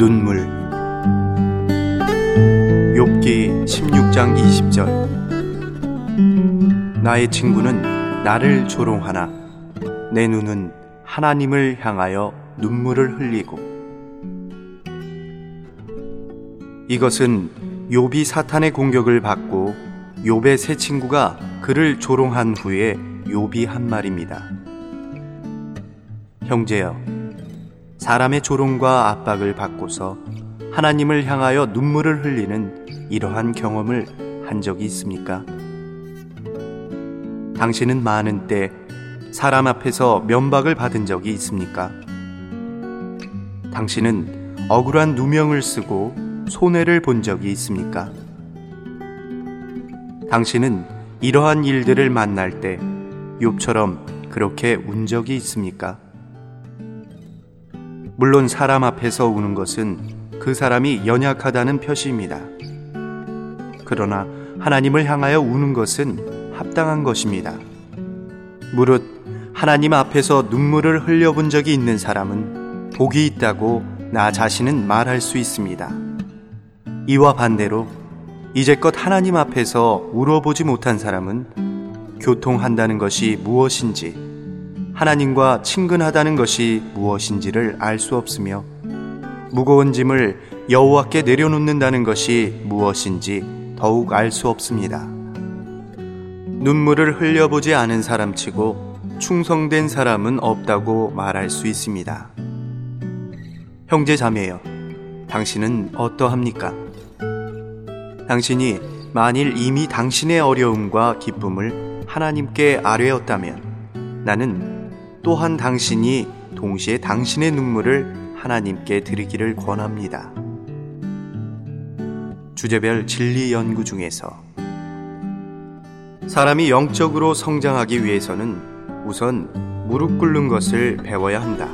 눈물. 욥기 16장 20절. 나의 친구는 나를 조롱하나 내 눈은 하나님을 향하여 눈물을 흘리고. 이것은 욥이 사탄의 공격을 받고 욥의 새 친구가 그를 조롱한 후에 욥이 한 말입니다. 형제여 사람의 조롱과 압박을 받고서 하나님을 향하여 눈물을 흘리는 이러한 경험을 한 적이 있습니까? 당신은 많은 때 사람 앞에서 면박을 받은 적이 있습니까? 당신은 억울한 누명을 쓰고 손해를 본 적이 있습니까? 당신은 이러한 일들을 만날 때 욥처럼 그렇게 운 적이 있습니까? 물론 사람 앞에서 우는 것은 그 사람이 연약하다는 표시입니다. 그러나 하나님을 향하여 우는 것은 합당한 것입니다. 무릇 하나님 앞에서 눈물을 흘려본 적이 있는 사람은 복이 있다고 나 자신은 말할 수 있습니다. 이와 반대로 이제껏 하나님 앞에서 울어보지 못한 사람은 교통한다는 것이 무엇인지 하나님과 친근하다는 것이 무엇인지를 알 수 없으며 무거운 짐을 여호와께 내려놓는다는 것이 무엇인지 더욱 알 수 없습니다. 눈물을 흘려보지 않은 사람치고 충성된 사람은 없다고 말할 수 있습니다. 형제 자매여, 당신은 어떠합니까? 당신이 만일 이미 당신의 어려움과 기쁨을 하나님께 아뢰었다면 나는 또한 당신이 동시에 당신의 눈물을 하나님께 드리기를 권합니다. 주제별 진리 연구 중에서 사람이 영적으로 성장하기 위해서는 우선 무릎 꿇는 것을 배워야 한다.